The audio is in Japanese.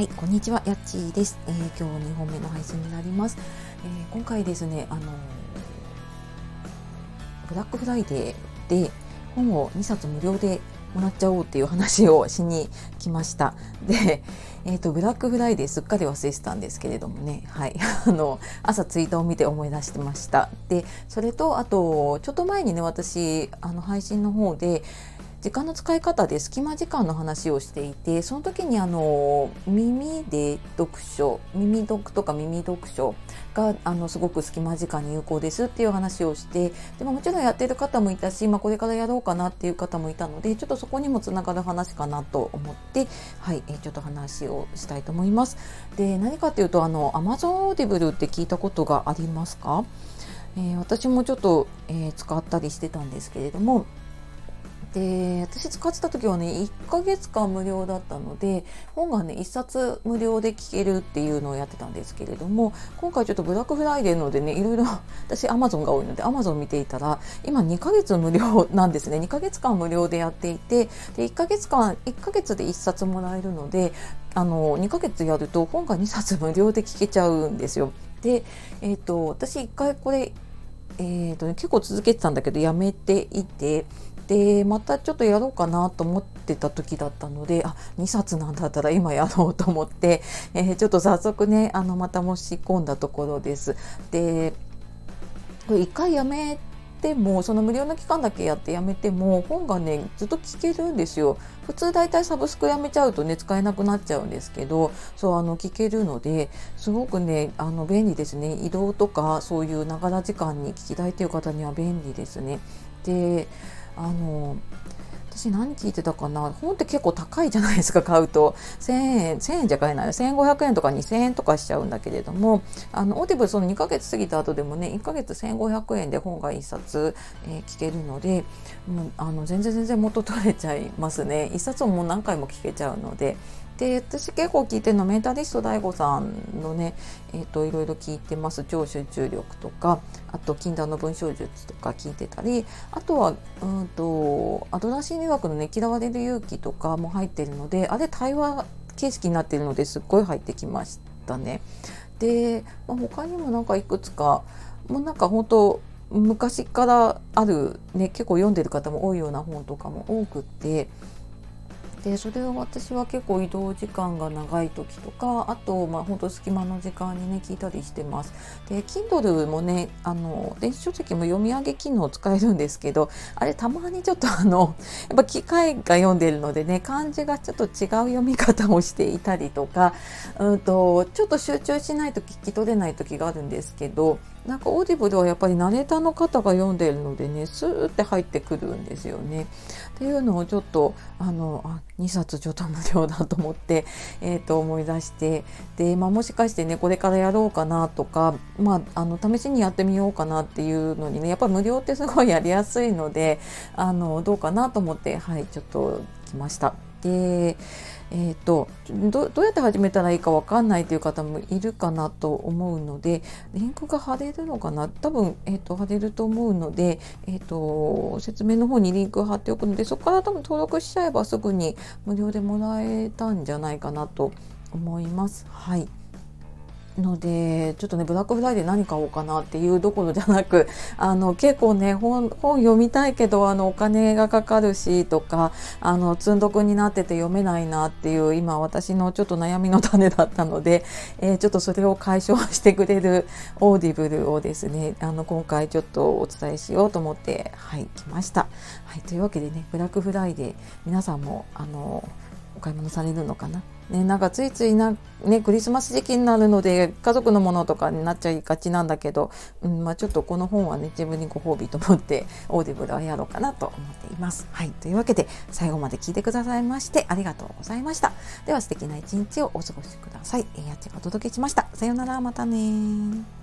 はい、こんにちは、やっちーです、えー、今日2本目の配信になります。えー、今回ですね、あのブラックフライデーで本を2冊無料でもらっちゃおうっていう話をしに来ました。で、えーと、ブラックフライデーすっかり忘れてたんですけれどもね、はい、あの朝ツイートを見て思い出してました。でそれとあとちょっと前にね私あの配信の方で時間の使い方で隙間時間の話をしていてその時にあの耳で読書耳読とか耳読書があのすごく隙間時間に有効ですっていう話をしてでももちろんやってる方もいたし、まあ、これからやろうかなっていう方もいたのでちょっとそこにもつながる話かなと思ってはい、えちょっと話をしたいと思います。で何かっていうとあの Amazon Audible って聞いたことがありますか？えー、私もちょっと、えー、使ったりしてたんですけれどもで私使ってた時はね1ヶ月間無料だったので本がね1冊無料で聞けるっていうのをやってたんですけれども今回ちょっとブラックフライデーのでねいろいろ私アマゾンが多いのでアマゾン見ていたら今2ヶ月無料なんですね2ヶ月間無料でやっていてで1ヶ月間1ヶ月で1冊もらえるのであの2ヶ月やると本が2冊無料で聞けちゃうんですよ。で、えーと、私1回これえーとね、結構続けてたんだけどやめていてでまたちょっとやろうかなと思ってた時だったのであ2冊なんだったら今やろうと思って、えー、ちょっと早速ねあのまた申し込んだところです。でこれ1回やめてもその無料の期間だけやってやめても本がねずっと聞けるんですよ。普通だいたいサブスクやめちゃうとね使えなくなっちゃうんですけどそうあの聞けるのですごくねあの便利ですね。移動とかそういうながら時間に聞きたいという方には便利ですね。であの私何聞いてたかな？本って結構高いじゃないですか買うと。1000円1000円じゃ買えない。1500円とか2000円とかしちゃうんだけれどもあのオーディブルその2ヶ月過ぎた後でもね1ヶ月1500円で本が1冊、えー、聞けるのでもうあの全然全然元取れちゃいますね。1冊をもう何回も聞けちゃうので。で私結構聞いてるのメンタリスト DAIGO さんのね、えーと、いろいろ聞いてます超集中力とかあと禁断の文章術とか聞いてたりあとはうんとアドラー心理学のね嫌われる勇気とかも入ってるのであれ対話形式になってるのですっごい入ってきましたね。で、まあ、他にもなんかいくつかもうなんか本当昔からある、ね、結構読んでる方も多いような本とかも多くってでそれを私は結構移動時間が長い時とかあとまあ本当隙間の時間にね聞いたりしてます。で Kindle もねあの電子書籍も読み上げ機能を使えるんですけどあれたまにちょっとあのやっぱ機械が読んでるのでね漢字がちょっと違う読み方をしていたりとかうんとちょっと集中しないと聞き取れない時があるんですけどなんかオーディブルはやっぱりナレーターの方が読んでるのでねスーって入ってくるんですよね。っていうのをちょっとあのあ2冊ちょっと無料だと思って、えー、と思い出してで、まあ、もしかしてねこれからやろうかなとか、まあ、あの試しにやってみようかなっていうのにねやっぱ無料ってすごいやりやすいのであのどうかなと思ってはいちょっと来ました。でえーと、どどうやって始めたらいいか分かんないという方もいるかなと思うのでリンクが貼れるのかな？多分、えーと、貼れると思うので、えーと、説明の方にリンク貼っておくのでそこから多分登録しちゃえばすぐに無料でもらえたんじゃないかなと思います。はいのでちょっとねブラックフライデー何買おうかなっていうどころじゃなく あの結構ね本読みたいけどあのお金がかかるしとかあの積んどくになってて読めないなっていう今私のちょっと悩みの種だったので、えー、ちょっとそれを解消してくれる Audible をですねあの今回ちょっとお伝えしようと思ってはい来ました。はい、というわけでねブラックフライデー皆さんもあのお買い物されるのかな？ね、なんかついついな、ね、クリスマス時期になるので家族のものとかになっちゃいがちなんだけど、うんまあ、ちょっとこの本はね自分にご褒美と思って Audible はやろうかなと思っています。はい、というわけで最後まで聞いてくださいましてありがとうございました。では素敵な一日をお過ごしください。えー、やっちがお届けしました。さようならまたね